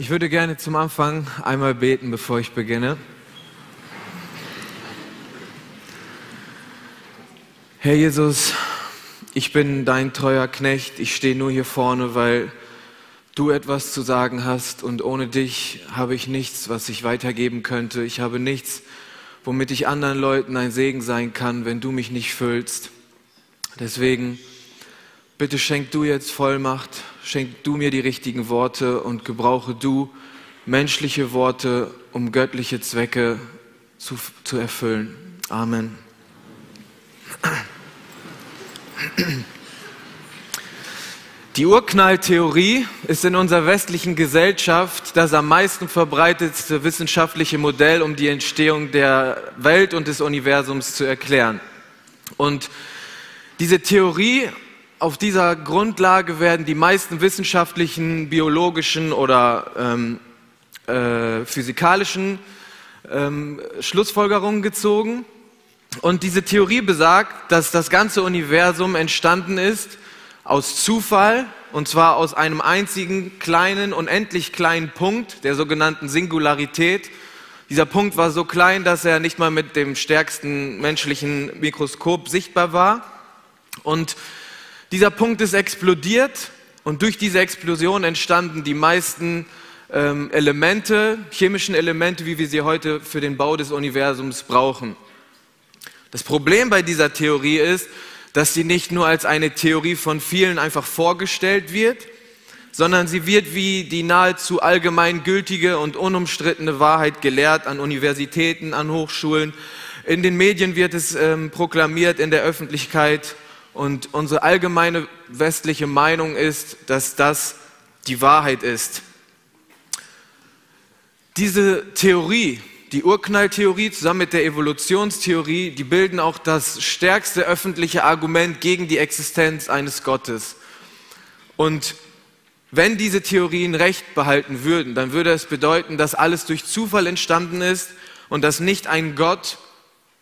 Ich würde gerne zum Anfang einmal beten, bevor ich beginne. Herr Jesus, ich bin dein treuer Knecht. Ich stehe nur hier vorne, weil du etwas zu sagen hast und ohne dich habe ich nichts, was ich weitergeben könnte. Ich habe nichts, womit ich anderen Leuten ein Segen sein kann, wenn du mich nicht füllst. Deswegen bitte schenk du jetzt Vollmacht, schenk du mir die richtigen Worte und gebrauche du menschliche Worte, um göttliche Zwecke zu, zu erfüllen. Amen. Die Urknalltheorie ist in unserer westlichen Gesellschaft das am meisten verbreitetste wissenschaftliche Modell, um die Entstehung der Welt und des Universums zu erklären. Und diese Theorie, auf dieser Grundlage werden die meisten wissenschaftlichen, biologischen oder ähm, äh, physikalischen ähm, Schlussfolgerungen gezogen. Und diese Theorie besagt, dass das ganze Universum entstanden ist aus Zufall, und zwar aus einem einzigen kleinen, unendlich kleinen Punkt, der sogenannten Singularität. Dieser Punkt war so klein, dass er nicht mal mit dem stärksten menschlichen Mikroskop sichtbar war. Und dieser Punkt ist explodiert und durch diese Explosion entstanden die meisten ähm, Elemente, chemischen Elemente, wie wir sie heute für den Bau des Universums brauchen. Das Problem bei dieser Theorie ist, dass sie nicht nur als eine Theorie von vielen einfach vorgestellt wird, sondern sie wird wie die nahezu allgemeingültige und unumstrittene Wahrheit gelehrt an Universitäten, an Hochschulen. In den Medien wird es ähm, proklamiert, in der Öffentlichkeit. Und unsere allgemeine westliche Meinung ist, dass das die Wahrheit ist. Diese Theorie, die Urknalltheorie zusammen mit der Evolutionstheorie, die bilden auch das stärkste öffentliche Argument gegen die Existenz eines Gottes. Und wenn diese Theorien recht behalten würden, dann würde es bedeuten, dass alles durch Zufall entstanden ist und dass nicht ein Gott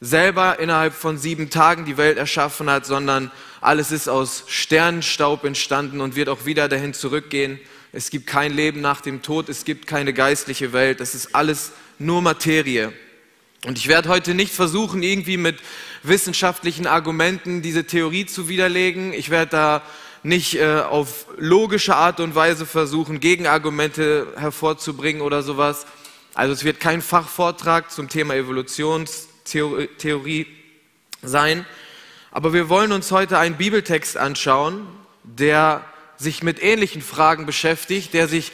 selber innerhalb von sieben Tagen die Welt erschaffen hat, sondern alles ist aus Sternenstaub entstanden und wird auch wieder dahin zurückgehen. Es gibt kein Leben nach dem Tod, es gibt keine geistliche Welt, das ist alles nur Materie. Und ich werde heute nicht versuchen, irgendwie mit wissenschaftlichen Argumenten diese Theorie zu widerlegen. Ich werde da nicht äh, auf logische Art und Weise versuchen, Gegenargumente hervorzubringen oder sowas. Also es wird kein Fachvortrag zum Thema Evolutionstheorie sein. Aber wir wollen uns heute einen Bibeltext anschauen, der sich mit ähnlichen Fragen beschäftigt, der sich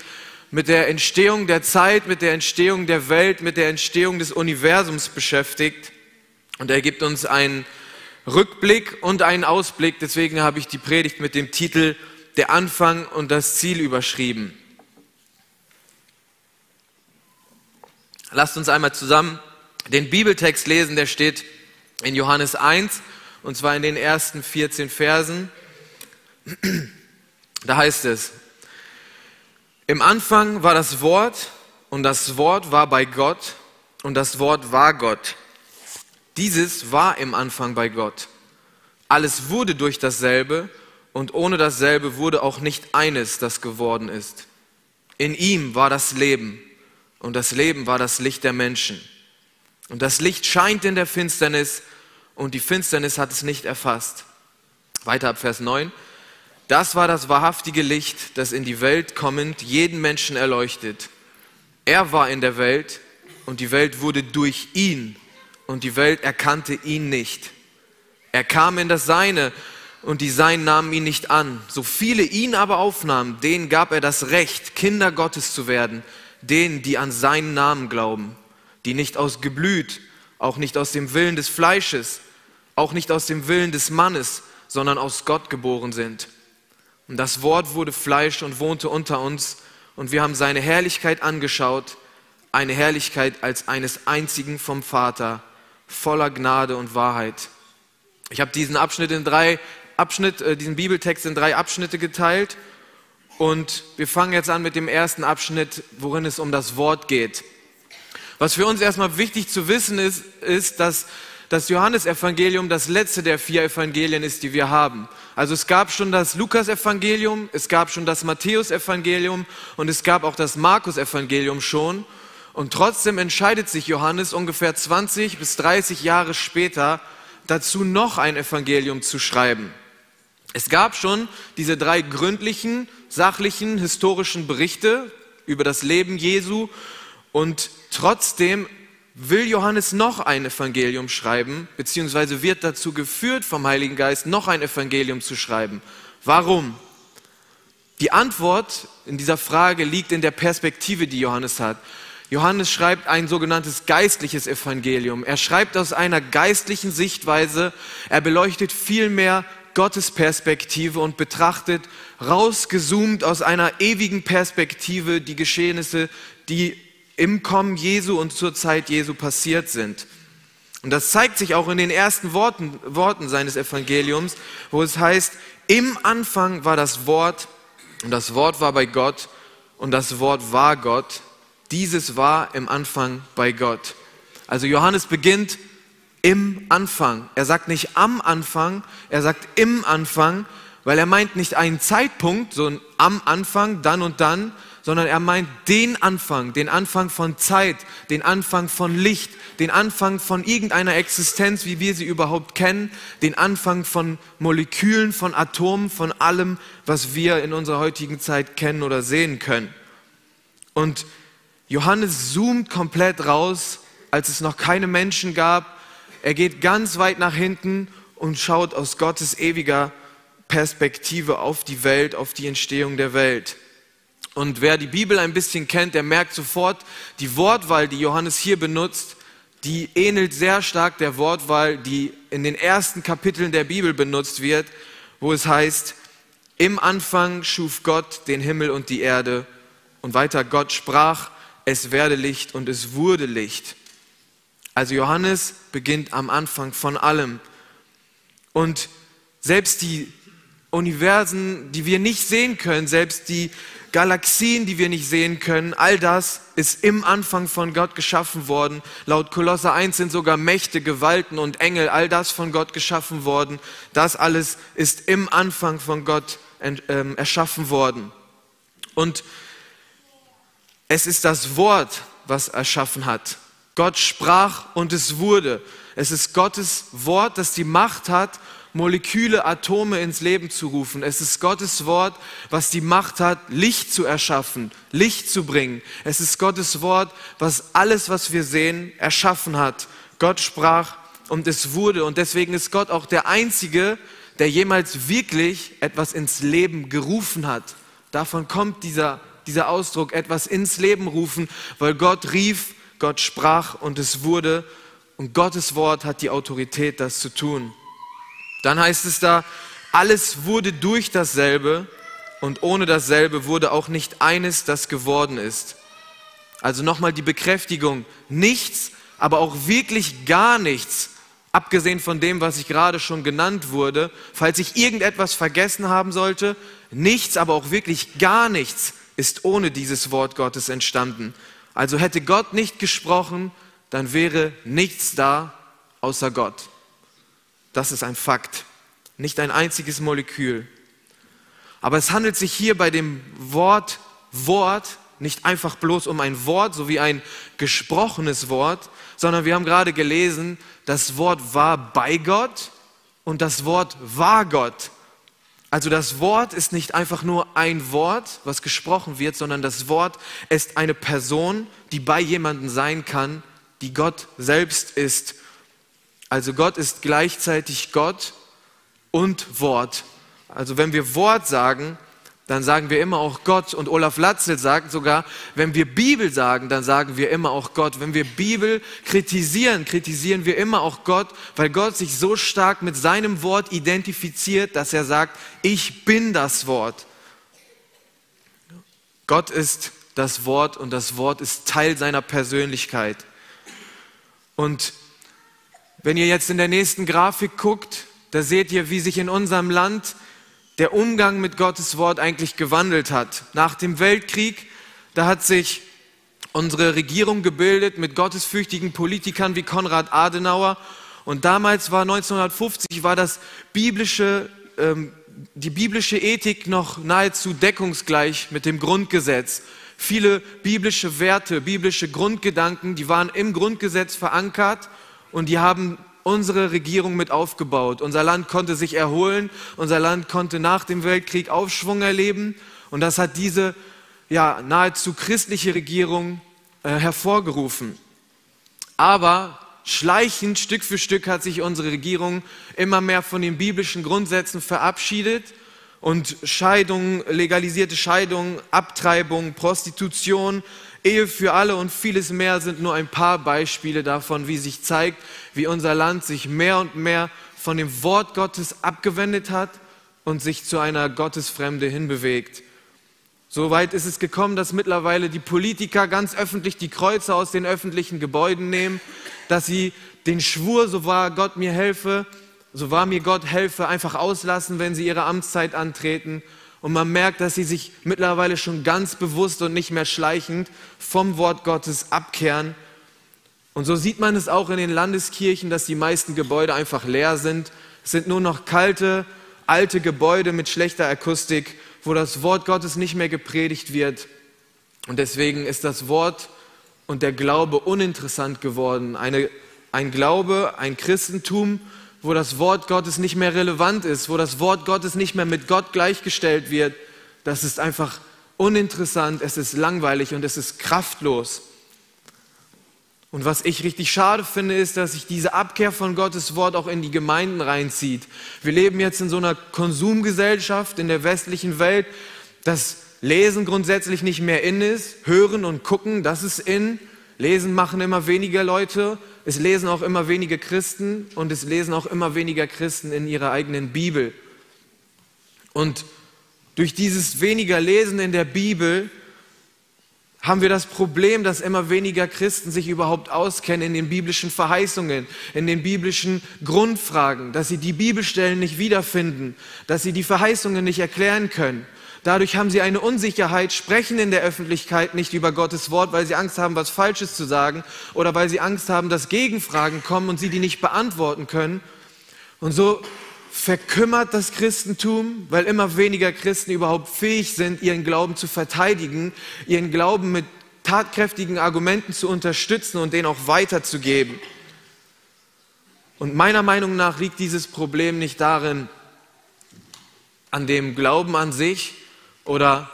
mit der Entstehung der Zeit, mit der Entstehung der Welt, mit der Entstehung des Universums beschäftigt. Und er gibt uns einen Rückblick und einen Ausblick. Deswegen habe ich die Predigt mit dem Titel Der Anfang und das Ziel überschrieben. Lasst uns einmal zusammen den Bibeltext lesen, der steht in Johannes 1 und zwar in den ersten 14 Versen. Da heißt es, im Anfang war das Wort und das Wort war bei Gott und das Wort war Gott. Dieses war im Anfang bei Gott. Alles wurde durch dasselbe und ohne dasselbe wurde auch nicht eines, das geworden ist. In ihm war das Leben und das Leben war das Licht der Menschen. Und das Licht scheint in der Finsternis und die Finsternis hat es nicht erfasst. Weiter ab Vers 9. Das war das wahrhaftige Licht, das in die Welt kommend jeden Menschen erleuchtet. Er war in der Welt und die Welt wurde durch ihn und die Welt erkannte ihn nicht. Er kam in das Seine und die Seinen nahmen ihn nicht an. So viele ihn aber aufnahmen, denen gab er das Recht, Kinder Gottes zu werden, denen, die an seinen Namen glauben, die nicht aus Geblüt, auch nicht aus dem Willen des Fleisches, auch nicht aus dem Willen des Mannes, sondern aus Gott geboren sind. Und das Wort wurde Fleisch und wohnte unter uns und wir haben seine Herrlichkeit angeschaut, eine Herrlichkeit als eines einzigen vom Vater, voller Gnade und Wahrheit. Ich habe diesen Abschnitt in drei Abschnitt, äh, diesen Bibeltext in drei Abschnitte geteilt und wir fangen jetzt an mit dem ersten Abschnitt, worin es um das Wort geht. Was für uns erstmal wichtig zu wissen ist, ist, dass das Johannesevangelium das letzte der vier Evangelien ist, die wir haben. Also es gab schon das Lukasevangelium, es gab schon das Matthäusevangelium und es gab auch das Markusevangelium schon. Und trotzdem entscheidet sich Johannes ungefähr 20 bis 30 Jahre später dazu, noch ein Evangelium zu schreiben. Es gab schon diese drei gründlichen, sachlichen, historischen Berichte über das Leben Jesu und trotzdem will Johannes noch ein Evangelium schreiben, beziehungsweise wird dazu geführt vom Heiligen Geist, noch ein Evangelium zu schreiben. Warum? Die Antwort in dieser Frage liegt in der Perspektive, die Johannes hat. Johannes schreibt ein sogenanntes geistliches Evangelium. Er schreibt aus einer geistlichen Sichtweise. Er beleuchtet vielmehr Gottes Perspektive und betrachtet rausgezoomt aus einer ewigen Perspektive die Geschehnisse, die im Kommen Jesu und zur Zeit Jesu passiert sind. Und das zeigt sich auch in den ersten Worten, Worten seines Evangeliums, wo es heißt, im Anfang war das Wort und das Wort war bei Gott und das Wort war Gott. Dieses war im Anfang bei Gott. Also Johannes beginnt im Anfang. Er sagt nicht am Anfang, er sagt im Anfang, weil er meint nicht einen Zeitpunkt, so am Anfang, dann und dann, sondern er meint den Anfang, den Anfang von Zeit, den Anfang von Licht, den Anfang von irgendeiner Existenz, wie wir sie überhaupt kennen, den Anfang von Molekülen, von Atomen, von allem, was wir in unserer heutigen Zeit kennen oder sehen können. Und Johannes zoomt komplett raus, als es noch keine Menschen gab. Er geht ganz weit nach hinten und schaut aus Gottes ewiger Perspektive auf die Welt, auf die Entstehung der Welt. Und wer die Bibel ein bisschen kennt, der merkt sofort, die Wortwahl, die Johannes hier benutzt, die ähnelt sehr stark der Wortwahl, die in den ersten Kapiteln der Bibel benutzt wird, wo es heißt, im Anfang schuf Gott den Himmel und die Erde. Und weiter, Gott sprach, es werde Licht und es wurde Licht. Also Johannes beginnt am Anfang von allem. Und selbst die Universen, die wir nicht sehen können, selbst die Galaxien, die wir nicht sehen können, all das ist im Anfang von Gott geschaffen worden. Laut Kolosser 1 sind sogar Mächte, Gewalten und Engel, all das von Gott geschaffen worden. Das alles ist im Anfang von Gott ähm, erschaffen worden. Und es ist das Wort, was erschaffen hat. Gott sprach und es wurde. Es ist Gottes Wort, das die Macht hat, Moleküle, Atome ins Leben zu rufen. Es ist Gottes Wort, was die Macht hat, Licht zu erschaffen, Licht zu bringen. Es ist Gottes Wort, was alles, was wir sehen, erschaffen hat. Gott sprach und es wurde. Und deswegen ist Gott auch der Einzige, der jemals wirklich etwas ins Leben gerufen hat. Davon kommt dieser, dieser Ausdruck, etwas ins Leben rufen, weil Gott rief, Gott sprach und es wurde. Und Gottes Wort hat die Autorität, das zu tun. Dann heißt es da, alles wurde durch dasselbe und ohne dasselbe wurde auch nicht eines, das geworden ist. Also nochmal die Bekräftigung, nichts, aber auch wirklich gar nichts, abgesehen von dem, was ich gerade schon genannt wurde, falls ich irgendetwas vergessen haben sollte, nichts, aber auch wirklich gar nichts ist ohne dieses Wort Gottes entstanden. Also hätte Gott nicht gesprochen, dann wäre nichts da außer Gott. Das ist ein Fakt, nicht ein einziges Molekül. Aber es handelt sich hier bei dem Wort Wort nicht einfach bloß um ein Wort, so wie ein gesprochenes Wort, sondern wir haben gerade gelesen, das Wort war bei Gott und das Wort war Gott. Also das Wort ist nicht einfach nur ein Wort, was gesprochen wird, sondern das Wort ist eine Person, die bei jemandem sein kann, die Gott selbst ist. Also Gott ist gleichzeitig Gott und Wort. Also wenn wir Wort sagen, dann sagen wir immer auch Gott. Und Olaf Latzel sagt sogar, wenn wir Bibel sagen, dann sagen wir immer auch Gott. Wenn wir Bibel kritisieren, kritisieren wir immer auch Gott, weil Gott sich so stark mit seinem Wort identifiziert, dass er sagt, ich bin das Wort. Gott ist das Wort und das Wort ist Teil seiner Persönlichkeit. Und wenn ihr jetzt in der nächsten Grafik guckt, da seht ihr, wie sich in unserem Land der Umgang mit Gottes Wort eigentlich gewandelt hat. Nach dem Weltkrieg, da hat sich unsere Regierung gebildet mit gottesfürchtigen Politikern wie Konrad Adenauer Und damals war 1950 war das biblische, ähm, die biblische Ethik noch nahezu deckungsgleich mit dem Grundgesetz. Viele biblische Werte, biblische Grundgedanken, die waren im Grundgesetz verankert und die haben unsere Regierung mit aufgebaut. Unser Land konnte sich erholen, unser Land konnte nach dem Weltkrieg Aufschwung erleben und das hat diese ja, nahezu christliche Regierung äh, hervorgerufen. Aber schleichend, Stück für Stück hat sich unsere Regierung immer mehr von den biblischen Grundsätzen verabschiedet und Scheidung, legalisierte Scheidung, Abtreibung, Prostitution, Ehe für alle und vieles mehr sind nur ein paar Beispiele davon, wie sich zeigt, wie unser Land sich mehr und mehr von dem Wort Gottes abgewendet hat und sich zu einer Gottesfremde hinbewegt. So weit ist es gekommen, dass mittlerweile die Politiker ganz öffentlich die Kreuze aus den öffentlichen Gebäuden nehmen, dass sie den Schwur, so wahr Gott mir helfe, so wahr mir Gott helfe, einfach auslassen, wenn sie ihre Amtszeit antreten. Und man merkt, dass sie sich mittlerweile schon ganz bewusst und nicht mehr schleichend vom Wort Gottes abkehren. Und so sieht man es auch in den Landeskirchen, dass die meisten Gebäude einfach leer sind. Es sind nur noch kalte, alte Gebäude mit schlechter Akustik wo das Wort Gottes nicht mehr gepredigt wird. Und deswegen ist das Wort und der Glaube uninteressant geworden. Eine, ein Glaube, ein Christentum, wo das Wort Gottes nicht mehr relevant ist, wo das Wort Gottes nicht mehr mit Gott gleichgestellt wird, das ist einfach uninteressant, es ist langweilig und es ist kraftlos. Und was ich richtig schade finde, ist, dass sich diese Abkehr von Gottes Wort auch in die Gemeinden reinzieht. Wir leben jetzt in so einer Konsumgesellschaft in der westlichen Welt, dass Lesen grundsätzlich nicht mehr in ist, hören und gucken, das ist in. Lesen machen immer weniger Leute, es lesen auch immer weniger Christen und es lesen auch immer weniger Christen in ihrer eigenen Bibel. Und durch dieses weniger Lesen in der Bibel haben wir das Problem, dass immer weniger Christen sich überhaupt auskennen in den biblischen Verheißungen, in den biblischen Grundfragen, dass sie die Bibelstellen nicht wiederfinden, dass sie die Verheißungen nicht erklären können. Dadurch haben sie eine Unsicherheit, sprechen in der Öffentlichkeit nicht über Gottes Wort, weil sie Angst haben, was Falsches zu sagen oder weil sie Angst haben, dass Gegenfragen kommen und sie die nicht beantworten können. Und so verkümmert das Christentum, weil immer weniger Christen überhaupt fähig sind, ihren Glauben zu verteidigen, ihren Glauben mit tatkräftigen Argumenten zu unterstützen und den auch weiterzugeben. Und meiner Meinung nach liegt dieses Problem nicht darin, an dem Glauben an sich oder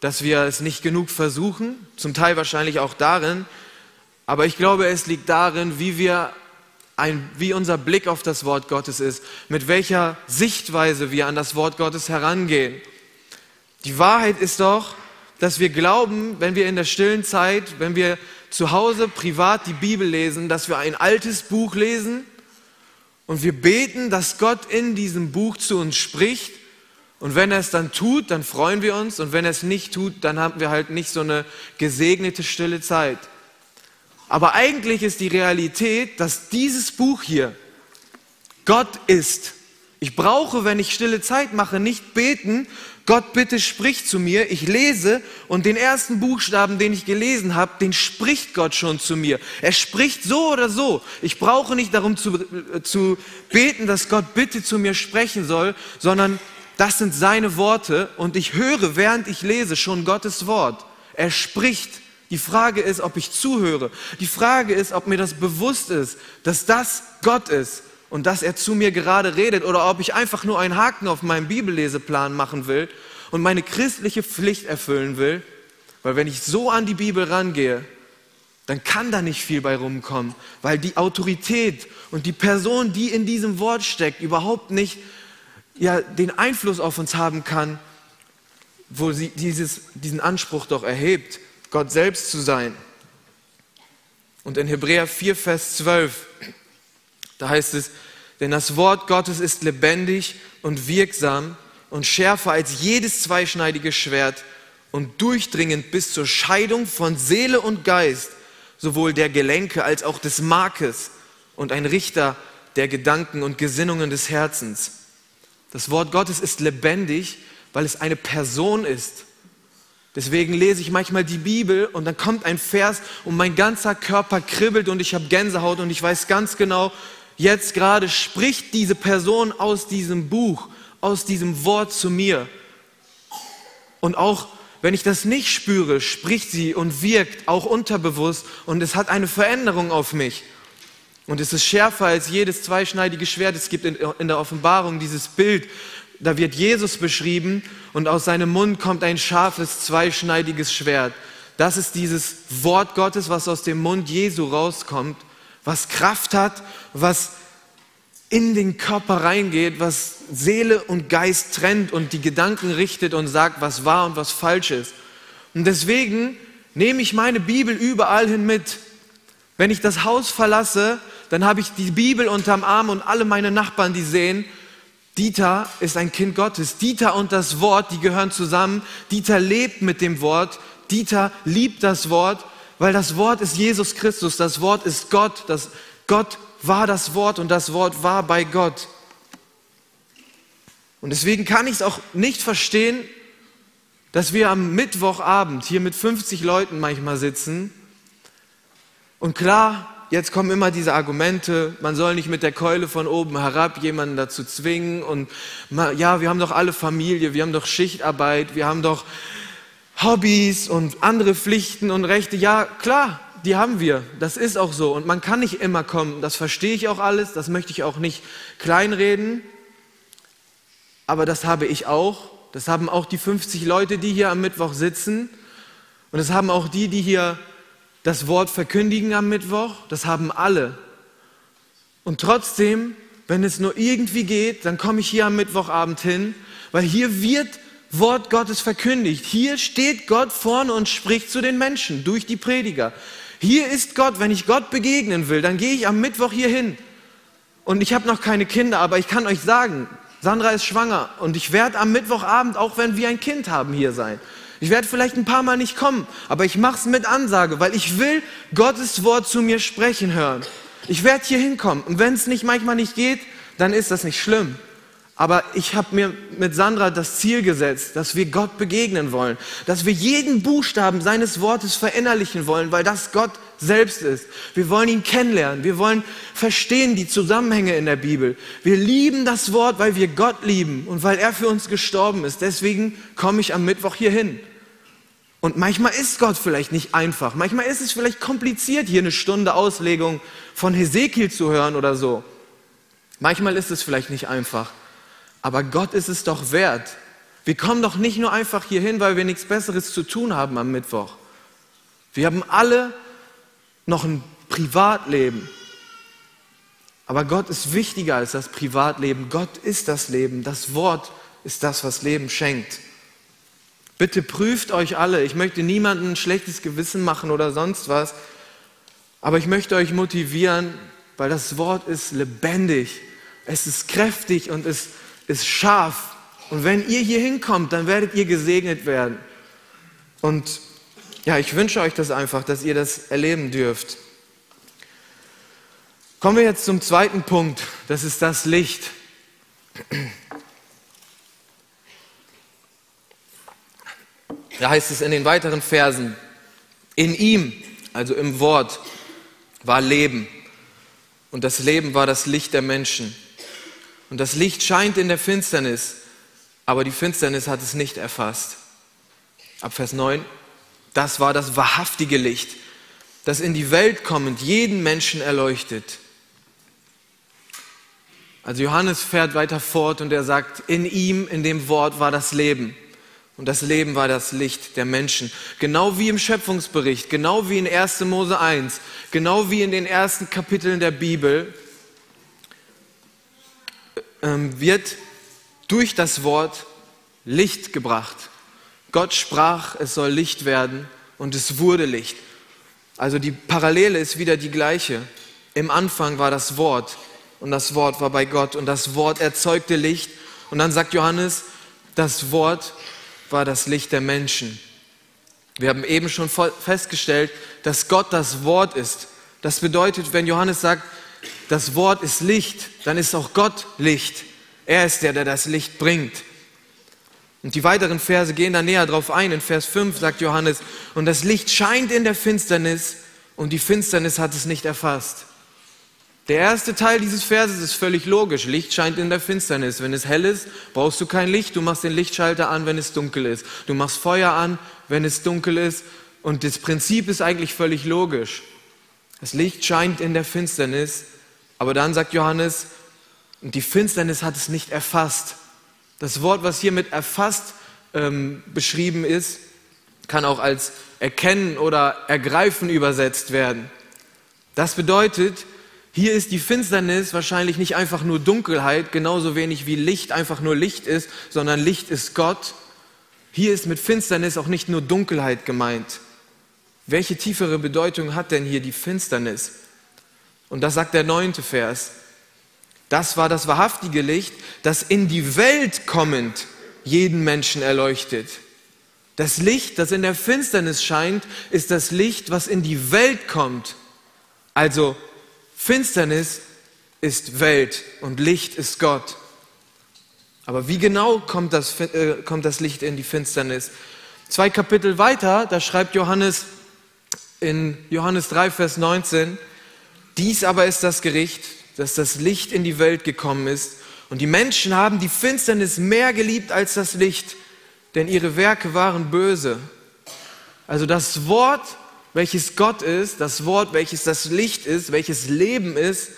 dass wir es nicht genug versuchen, zum Teil wahrscheinlich auch darin, aber ich glaube, es liegt darin, wie wir ein, wie unser Blick auf das Wort Gottes ist, mit welcher Sichtweise wir an das Wort Gottes herangehen. Die Wahrheit ist doch, dass wir glauben, wenn wir in der stillen Zeit, wenn wir zu Hause privat die Bibel lesen, dass wir ein altes Buch lesen und wir beten, dass Gott in diesem Buch zu uns spricht. Und wenn er es dann tut, dann freuen wir uns. Und wenn er es nicht tut, dann haben wir halt nicht so eine gesegnete stille Zeit. Aber eigentlich ist die Realität, dass dieses Buch hier Gott ist. Ich brauche, wenn ich stille Zeit mache, nicht beten, Gott bitte sprich zu mir. Ich lese und den ersten Buchstaben, den ich gelesen habe, den spricht Gott schon zu mir. Er spricht so oder so. Ich brauche nicht darum zu, äh, zu beten, dass Gott bitte zu mir sprechen soll, sondern das sind seine Worte und ich höre, während ich lese, schon Gottes Wort. Er spricht die Frage ist, ob ich zuhöre. Die Frage ist, ob mir das bewusst ist, dass das Gott ist und dass er zu mir gerade redet oder ob ich einfach nur einen Haken auf meinem Bibelleseplan machen will und meine christliche Pflicht erfüllen will. Weil wenn ich so an die Bibel rangehe, dann kann da nicht viel bei rumkommen, weil die Autorität und die Person, die in diesem Wort steckt, überhaupt nicht ja, den Einfluss auf uns haben kann, wo sie dieses, diesen Anspruch doch erhebt. Gott selbst zu sein. Und in Hebräer 4, Vers 12, da heißt es, denn das Wort Gottes ist lebendig und wirksam und schärfer als jedes zweischneidige Schwert und durchdringend bis zur Scheidung von Seele und Geist, sowohl der Gelenke als auch des Markes und ein Richter der Gedanken und Gesinnungen des Herzens. Das Wort Gottes ist lebendig, weil es eine Person ist. Deswegen lese ich manchmal die Bibel und dann kommt ein Vers und mein ganzer Körper kribbelt und ich habe Gänsehaut und ich weiß ganz genau, jetzt gerade spricht diese Person aus diesem Buch, aus diesem Wort zu mir. Und auch wenn ich das nicht spüre, spricht sie und wirkt auch unterbewusst und es hat eine Veränderung auf mich. Und es ist schärfer als jedes zweischneidige Schwert. Es gibt in, der Offenbarung dieses Bild, da wird Jesus beschrieben und aus seinem Mund kommt ein scharfes, zweischneidiges Schwert. Das ist dieses Wort Gottes, was aus dem Mund Jesu rauskommt, was Kraft hat, was in den Körper reingeht, was Seele und Geist trennt und die Gedanken richtet und sagt, was wahr und was falsch ist. Und deswegen nehme ich meine Bibel überall hin mit. Wenn ich das Haus verlasse, dann habe ich die Bibel unterm Arm und alle meine Nachbarn, die sehen, Dieter ist ein Kind Gottes. Dieter und das Wort, die gehören zusammen. Dieter lebt mit dem Wort. Dieter liebt das Wort, weil das Wort ist Jesus Christus. Das Wort ist Gott. Das Gott war das Wort und das Wort war bei Gott. Und deswegen kann ich es auch nicht verstehen, dass wir am Mittwochabend hier mit 50 Leuten manchmal sitzen. Und klar, jetzt kommen immer diese Argumente, man soll nicht mit der Keule von oben herab jemanden dazu zwingen. Und ja, wir haben doch alle Familie, wir haben doch Schichtarbeit, wir haben doch Hobbys und andere Pflichten und Rechte. Ja, klar, die haben wir. Das ist auch so. Und man kann nicht immer kommen. Das verstehe ich auch alles. Das möchte ich auch nicht kleinreden. Aber das habe ich auch. Das haben auch die 50 Leute, die hier am Mittwoch sitzen. Und das haben auch die, die hier das Wort verkündigen am Mittwoch. Das haben alle. Und trotzdem, wenn es nur irgendwie geht, dann komme ich hier am Mittwochabend hin, weil hier wird Wort Gottes verkündigt. Hier steht Gott vorne und spricht zu den Menschen durch die Prediger. Hier ist Gott. Wenn ich Gott begegnen will, dann gehe ich am Mittwoch hier hin. Und ich habe noch keine Kinder, aber ich kann euch sagen, Sandra ist schwanger und ich werde am Mittwochabend, auch wenn wir ein Kind haben, hier sein. Ich werde vielleicht ein paar Mal nicht kommen, aber ich mache es mit Ansage, weil ich will Gottes Wort zu mir sprechen hören. Ich werde hier hinkommen und wenn es nicht manchmal nicht geht, dann ist das nicht schlimm. Aber ich habe mir mit Sandra das Ziel gesetzt, dass wir Gott begegnen wollen, dass wir jeden Buchstaben seines Wortes verinnerlichen wollen, weil das Gott selbst ist. Wir wollen ihn kennenlernen, wir wollen verstehen die Zusammenhänge in der Bibel. Wir lieben das Wort, weil wir Gott lieben und weil er für uns gestorben ist. Deswegen komme ich am Mittwoch hier hin. Und manchmal ist Gott vielleicht nicht einfach, manchmal ist es vielleicht kompliziert, hier eine Stunde Auslegung von Hesekiel zu hören oder so. Manchmal ist es vielleicht nicht einfach. Aber Gott ist es doch wert. Wir kommen doch nicht nur einfach hierhin, weil wir nichts Besseres zu tun haben am Mittwoch. Wir haben alle noch ein Privatleben. Aber Gott ist wichtiger als das Privatleben. Gott ist das Leben. Das Wort ist das, was Leben schenkt. Bitte prüft euch alle. Ich möchte niemandem ein schlechtes Gewissen machen oder sonst was. Aber ich möchte euch motivieren, weil das Wort ist lebendig. Es ist kräftig und es ist scharf. Und wenn ihr hier hinkommt, dann werdet ihr gesegnet werden. Und ja, ich wünsche euch das einfach, dass ihr das erleben dürft. Kommen wir jetzt zum zweiten Punkt. Das ist das Licht. Da heißt es in den weiteren Versen, in ihm, also im Wort, war Leben. Und das Leben war das Licht der Menschen. Und das Licht scheint in der Finsternis, aber die Finsternis hat es nicht erfasst. Ab Vers 9, das war das wahrhaftige Licht, das in die Welt kommend jeden Menschen erleuchtet. Also Johannes fährt weiter fort und er sagt, in ihm, in dem Wort war das Leben. Und das Leben war das Licht der Menschen. Genau wie im Schöpfungsbericht, genau wie in 1. Mose 1, genau wie in den ersten Kapiteln der Bibel ähm, wird durch das Wort Licht gebracht. Gott sprach, es soll Licht werden und es wurde Licht. Also die Parallele ist wieder die gleiche. Im Anfang war das Wort und das Wort war bei Gott und das Wort erzeugte Licht. Und dann sagt Johannes, das Wort war das Licht der Menschen. Wir haben eben schon festgestellt, dass Gott das Wort ist. Das bedeutet, wenn Johannes sagt, das Wort ist Licht, dann ist auch Gott Licht. Er ist der, der das Licht bringt. Und die weiteren Verse gehen da näher drauf ein. In Vers 5 sagt Johannes, und das Licht scheint in der Finsternis und die Finsternis hat es nicht erfasst. Der erste Teil dieses Verses ist völlig logisch. Licht scheint in der Finsternis. Wenn es hell ist, brauchst du kein Licht. Du machst den Lichtschalter an, wenn es dunkel ist. Du machst Feuer an, wenn es dunkel ist. Und das Prinzip ist eigentlich völlig logisch. Das Licht scheint in der Finsternis. Aber dann sagt Johannes, und die Finsternis hat es nicht erfasst. Das Wort, was hier mit erfasst ähm, beschrieben ist, kann auch als erkennen oder ergreifen übersetzt werden. Das bedeutet, hier ist die Finsternis wahrscheinlich nicht einfach nur Dunkelheit, genauso wenig wie Licht einfach nur Licht ist, sondern Licht ist Gott. Hier ist mit Finsternis auch nicht nur Dunkelheit gemeint. Welche tiefere Bedeutung hat denn hier die Finsternis? Und das sagt der neunte Vers. Das war das wahrhaftige Licht, das in die Welt kommend jeden Menschen erleuchtet. Das Licht, das in der Finsternis scheint, ist das Licht, was in die Welt kommt. Also Finsternis ist Welt und Licht ist Gott. Aber wie genau kommt das, äh, kommt das Licht in die Finsternis? Zwei Kapitel weiter, da schreibt Johannes in Johannes 3, Vers 19, dies aber ist das Gericht, dass das Licht in die Welt gekommen ist und die Menschen haben die Finsternis mehr geliebt als das Licht, denn ihre Werke waren böse. Also das Wort welches Gott ist, das Wort, welches das Licht ist, welches Leben ist,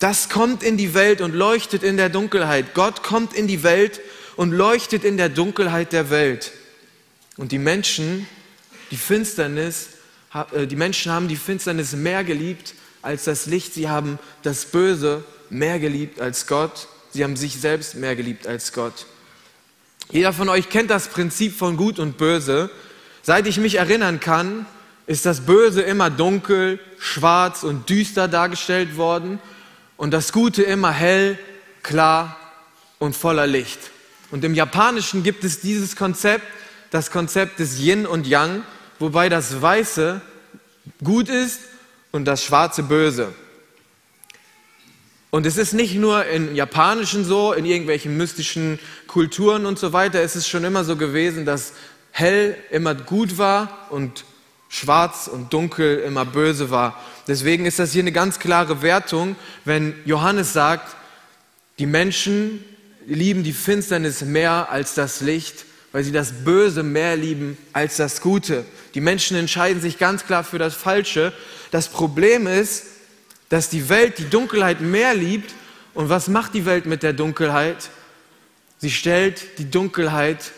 das kommt in die Welt und leuchtet in der Dunkelheit. Gott kommt in die Welt und leuchtet in der Dunkelheit der Welt. Und die Menschen, die Finsternis, äh, die Menschen haben die Finsternis mehr geliebt als das Licht. Sie haben das Böse mehr geliebt als Gott. Sie haben sich selbst mehr geliebt als Gott. Jeder von euch kennt das Prinzip von Gut und Böse. Seit ich mich erinnern kann, ist das Böse immer dunkel, schwarz und düster dargestellt worden und das Gute immer hell, klar und voller Licht. Und im Japanischen gibt es dieses Konzept, das Konzept des Yin und Yang, wobei das Weiße gut ist und das Schwarze böse. Und es ist nicht nur im Japanischen so, in irgendwelchen mystischen Kulturen und so weiter, es ist schon immer so gewesen, dass hell immer gut war und schwarz und dunkel immer böse war. Deswegen ist das hier eine ganz klare Wertung, wenn Johannes sagt, die Menschen lieben die Finsternis mehr als das Licht, weil sie das Böse mehr lieben als das Gute. Die Menschen entscheiden sich ganz klar für das Falsche. Das Problem ist, dass die Welt die Dunkelheit mehr liebt. Und was macht die Welt mit der Dunkelheit? Sie stellt die Dunkelheit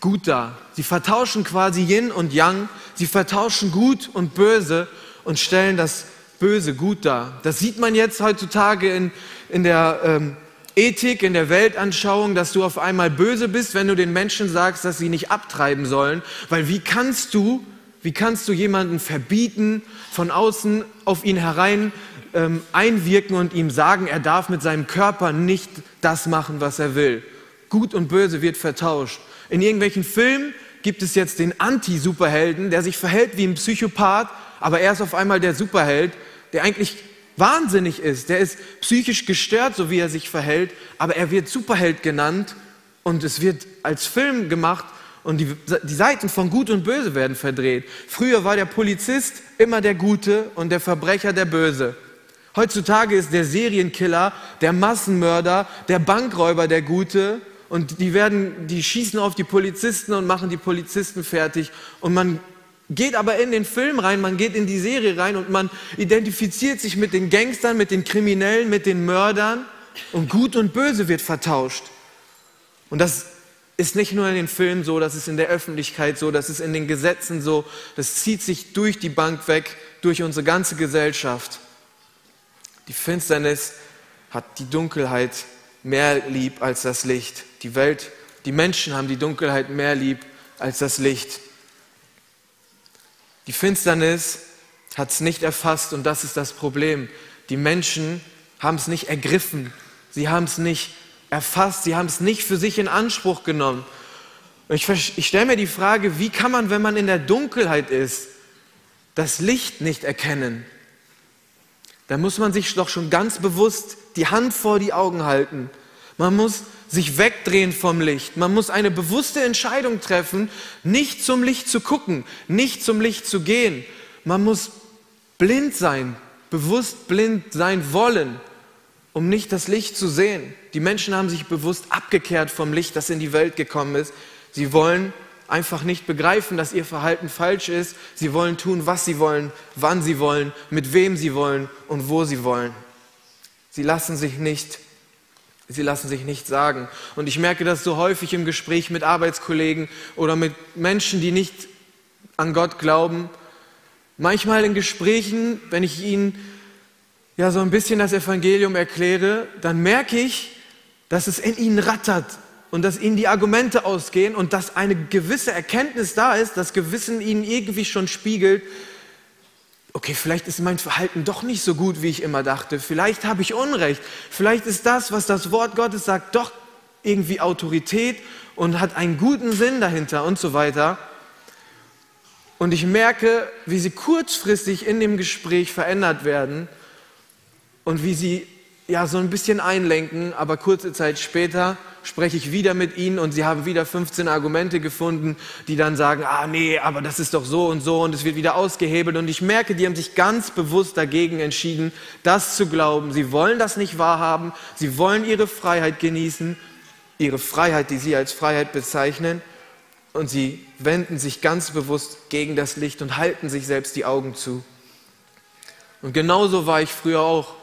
gut dar. Sie vertauschen quasi Yin und Yang, sie vertauschen Gut und Böse und stellen das Böse gut dar. Das sieht man jetzt heutzutage in, in der ähm, Ethik, in der Weltanschauung, dass du auf einmal böse bist, wenn du den Menschen sagst, dass sie nicht abtreiben sollen. Weil wie kannst du, wie kannst du jemanden verbieten, von außen auf ihn herein ähm, einwirken und ihm sagen, er darf mit seinem Körper nicht das machen, was er will? Gut und Böse wird vertauscht. In irgendwelchen Filmen gibt es jetzt den Anti-Superhelden, der sich verhält wie ein Psychopath, aber er ist auf einmal der Superheld, der eigentlich wahnsinnig ist. Der ist psychisch gestört, so wie er sich verhält, aber er wird Superheld genannt und es wird als Film gemacht und die, die Seiten von Gut und Böse werden verdreht. Früher war der Polizist immer der Gute und der Verbrecher der Böse. Heutzutage ist der Serienkiller, der Massenmörder, der Bankräuber der Gute und die werden, die schießen auf die Polizisten und machen die Polizisten fertig und man geht aber in den Film rein, man geht in die Serie rein und man identifiziert sich mit den Gangstern, mit den Kriminellen, mit den Mördern und Gut und Böse wird vertauscht. Und das ist nicht nur in den Filmen so, das ist in der Öffentlichkeit so, das ist in den Gesetzen so, das zieht sich durch die Bank weg, durch unsere ganze Gesellschaft. Die Finsternis hat die Dunkelheit mehr lieb als das Licht. Die Welt, die Menschen haben die Dunkelheit mehr lieb als das Licht. Die Finsternis hat es nicht erfasst und das ist das Problem. Die Menschen haben es nicht ergriffen, sie haben es nicht erfasst, sie haben es nicht für sich in Anspruch genommen. Ich, ich stelle mir die Frage, wie kann man, wenn man in der Dunkelheit ist, das Licht nicht erkennen? Da muss man sich doch schon ganz bewusst die Hand vor die Augen halten. Man muss sich wegdrehen vom Licht. Man muss eine bewusste Entscheidung treffen, nicht zum Licht zu gucken, nicht zum Licht zu gehen. Man muss blind sein bewusst blind sein wollen, um nicht das Licht zu sehen. Die Menschen haben sich bewusst abgekehrt vom Licht, das in die Welt gekommen ist. Sie wollen einfach nicht begreifen, dass ihr Verhalten falsch ist. Sie wollen tun, was sie wollen, wann sie wollen, mit wem sie wollen und wo sie wollen. Sie lassen sich nicht, sie lassen sich nicht sagen. Und ich merke das so häufig im Gespräch mit Arbeitskollegen oder mit Menschen, die nicht an Gott glauben. Manchmal in Gesprächen, wenn ich ihnen ja so ein bisschen das Evangelium erkläre, dann merke ich, dass es in ihnen rattert und dass ihnen die Argumente ausgehen und dass eine gewisse Erkenntnis da ist, das Gewissen ihnen irgendwie schon spiegelt, okay, vielleicht ist mein Verhalten doch nicht so gut, wie ich immer dachte, vielleicht habe ich Unrecht, vielleicht ist das, was das Wort Gottes sagt, doch irgendwie Autorität und hat einen guten Sinn dahinter und so weiter. Und ich merke, wie sie kurzfristig in dem Gespräch verändert werden und wie sie ja so ein bisschen einlenken, aber kurze Zeit später spreche ich wieder mit ihnen und sie haben wieder 15 Argumente gefunden, die dann sagen, ah nee, aber das ist doch so und so und es wird wieder ausgehebelt und ich merke, die haben sich ganz bewusst dagegen entschieden, das zu glauben. Sie wollen das nicht wahrhaben, sie wollen ihre Freiheit genießen, ihre Freiheit, die sie als Freiheit bezeichnen und sie wenden sich ganz bewusst gegen das Licht und halten sich selbst die Augen zu. Und genauso war ich früher auch.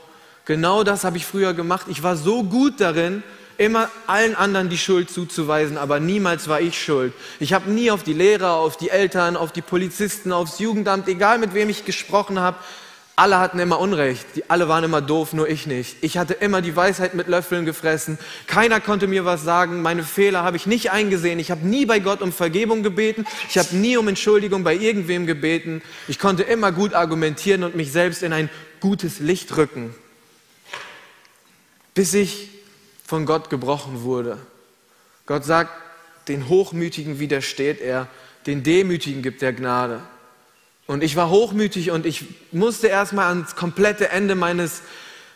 Genau das habe ich früher gemacht. Ich war so gut darin, immer allen anderen die Schuld zuzuweisen, aber niemals war ich schuld. Ich habe nie auf die Lehrer, auf die Eltern, auf die Polizisten, aufs Jugendamt, egal mit wem ich gesprochen habe, alle hatten immer Unrecht, die, alle waren immer doof, nur ich nicht. Ich hatte immer die Weisheit mit Löffeln gefressen, keiner konnte mir was sagen, meine Fehler habe ich nicht eingesehen, ich habe nie bei Gott um Vergebung gebeten, ich habe nie um Entschuldigung bei irgendwem gebeten, ich konnte immer gut argumentieren und mich selbst in ein gutes Licht rücken bis ich von Gott gebrochen wurde. Gott sagt, den Hochmütigen widersteht er, den Demütigen gibt er Gnade. Und ich war hochmütig und ich musste erstmal ans komplette Ende meines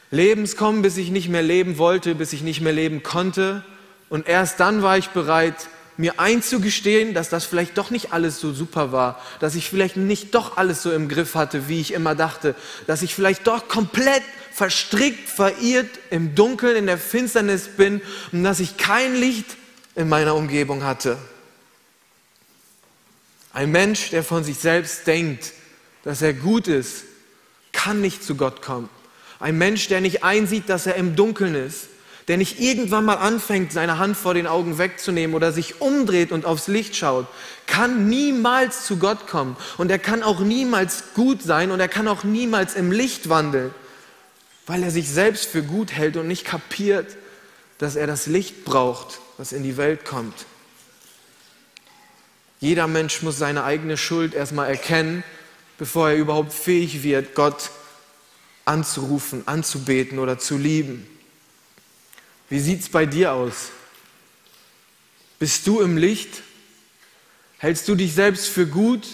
Lebens kommen, bis ich nicht mehr leben wollte, bis ich nicht mehr leben konnte. Und erst dann war ich bereit, mir einzugestehen, dass das vielleicht doch nicht alles so super war, dass ich vielleicht nicht doch alles so im Griff hatte, wie ich immer dachte, dass ich vielleicht doch komplett verstrickt, verirrt im Dunkeln, in der Finsternis bin und dass ich kein Licht in meiner Umgebung hatte. Ein Mensch, der von sich selbst denkt, dass er gut ist, kann nicht zu Gott kommen. Ein Mensch, der nicht einsieht, dass er im Dunkeln ist, der nicht irgendwann mal anfängt, seine Hand vor den Augen wegzunehmen oder sich umdreht und aufs Licht schaut, kann niemals zu Gott kommen. Und er kann auch niemals gut sein und er kann auch niemals im Licht wandeln weil er sich selbst für gut hält und nicht kapiert, dass er das Licht braucht, was in die Welt kommt. Jeder Mensch muss seine eigene Schuld erstmal erkennen, bevor er überhaupt fähig wird, Gott anzurufen, anzubeten oder zu lieben. Wie sieht es bei dir aus? Bist du im Licht? Hältst du dich selbst für gut?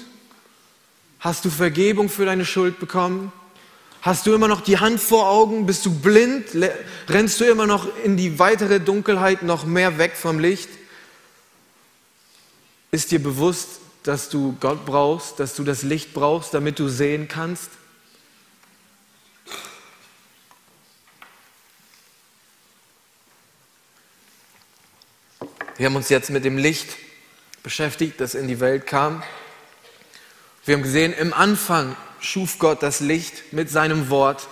Hast du Vergebung für deine Schuld bekommen? Hast du immer noch die Hand vor Augen? Bist du blind? Rennst du immer noch in die weitere Dunkelheit noch mehr weg vom Licht? Ist dir bewusst, dass du Gott brauchst, dass du das Licht brauchst, damit du sehen kannst? Wir haben uns jetzt mit dem Licht beschäftigt, das in die Welt kam. Wir haben gesehen, im Anfang schuf Gott das Licht mit seinem Wort,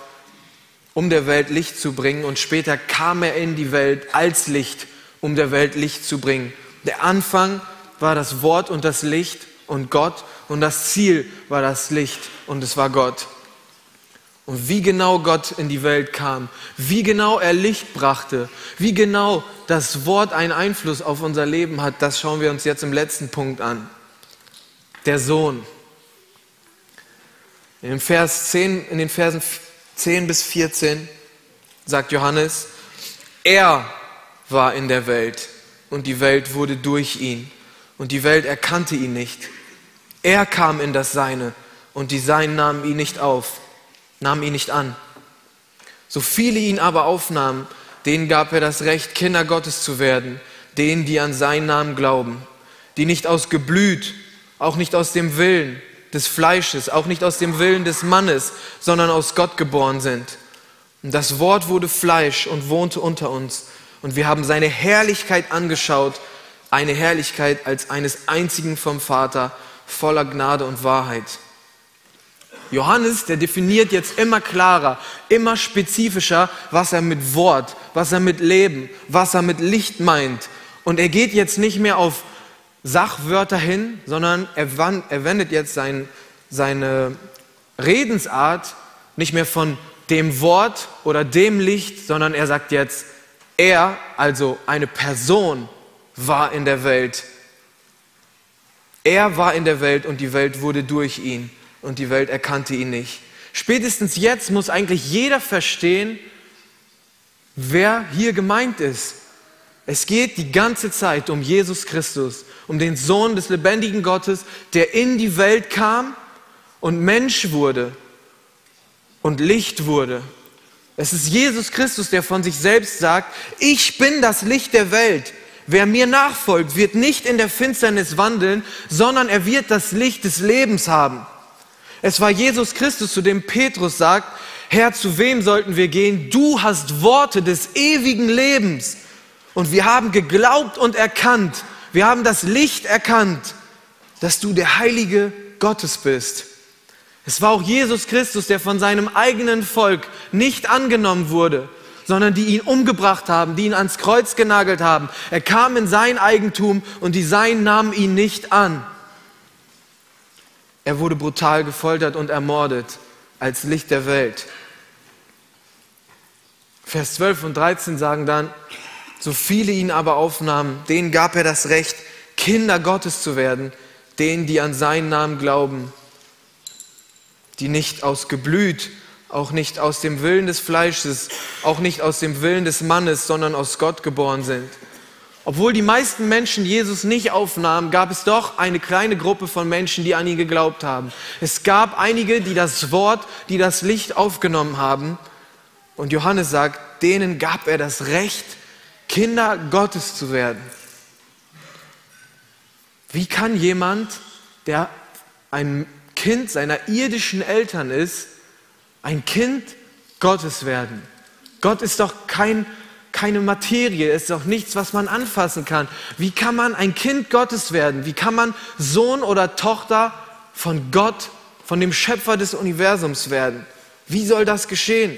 um der Welt Licht zu bringen. Und später kam er in die Welt als Licht, um der Welt Licht zu bringen. Der Anfang war das Wort und das Licht und Gott und das Ziel war das Licht und es war Gott. Und wie genau Gott in die Welt kam, wie genau er Licht brachte, wie genau das Wort einen Einfluss auf unser Leben hat, das schauen wir uns jetzt im letzten Punkt an. Der Sohn. In, Vers 10, in den Versen 10 bis 14 sagt Johannes, er war in der Welt und die Welt wurde durch ihn und die Welt erkannte ihn nicht. Er kam in das Seine und die Seinen nahmen ihn nicht auf, nahmen ihn nicht an. So viele ihn aber aufnahmen, denen gab er das Recht, Kinder Gottes zu werden, denen, die an seinen Namen glauben, die nicht aus Geblüt, auch nicht aus dem Willen, des Fleisches, auch nicht aus dem Willen des Mannes, sondern aus Gott geboren sind. Und das Wort wurde Fleisch und wohnte unter uns. Und wir haben seine Herrlichkeit angeschaut, eine Herrlichkeit als eines einzigen vom Vater, voller Gnade und Wahrheit. Johannes, der definiert jetzt immer klarer, immer spezifischer, was er mit Wort, was er mit Leben, was er mit Licht meint. Und er geht jetzt nicht mehr auf Sachwörter hin, sondern er, wendet jetzt sein, seine Redensart nicht mehr von dem Wort oder dem Licht, sondern er sagt jetzt, er, also eine Person, war in der Welt. Er war in der Welt und die Welt wurde durch ihn und die Welt erkannte ihn nicht. Spätestens jetzt muss eigentlich jeder verstehen, wer hier gemeint ist. Es geht die ganze Zeit um Jesus Christus, um den Sohn des lebendigen Gottes, der in die Welt kam und Mensch wurde und Licht wurde. Es ist Jesus Christus, der von sich selbst sagt, ich bin das Licht der Welt. Wer mir nachfolgt, wird nicht in der Finsternis wandeln, sondern er wird das Licht des Lebens haben. Es war Jesus Christus, zu dem Petrus sagt, Herr, zu wem sollten wir gehen? Du hast Worte des ewigen Lebens. Und wir haben geglaubt und erkannt, wir haben das Licht erkannt, dass du der Heilige Gottes bist. Es war auch Jesus Christus, der von seinem eigenen Volk nicht angenommen wurde, sondern die ihn umgebracht haben, die ihn ans Kreuz genagelt haben. Er kam in sein Eigentum und die Seinen nahmen ihn nicht an. Er wurde brutal gefoltert und ermordet als Licht der Welt. Vers 12 und 13 sagen dann, so viele ihn aber aufnahmen, denen gab er das Recht, Kinder Gottes zu werden, denen, die an seinen Namen glauben, die nicht aus Geblüt, auch nicht aus dem Willen des Fleisches, auch nicht aus dem Willen des Mannes, sondern aus Gott geboren sind. Obwohl die meisten Menschen Jesus nicht aufnahmen, gab es doch eine kleine Gruppe von Menschen, die an ihn geglaubt haben. Es gab einige, die das Wort, die das Licht aufgenommen haben. Und Johannes sagt, denen gab er das Recht, Kinder Gottes zu werden. Wie kann jemand, der ein Kind seiner irdischen Eltern ist, ein Kind Gottes werden. Gott ist doch kein, keine Materie, ist doch nichts, was man anfassen kann. Wie kann man ein Kind Gottes werden? Wie kann man Sohn oder Tochter von Gott, von dem Schöpfer des Universums werden? Wie soll das geschehen?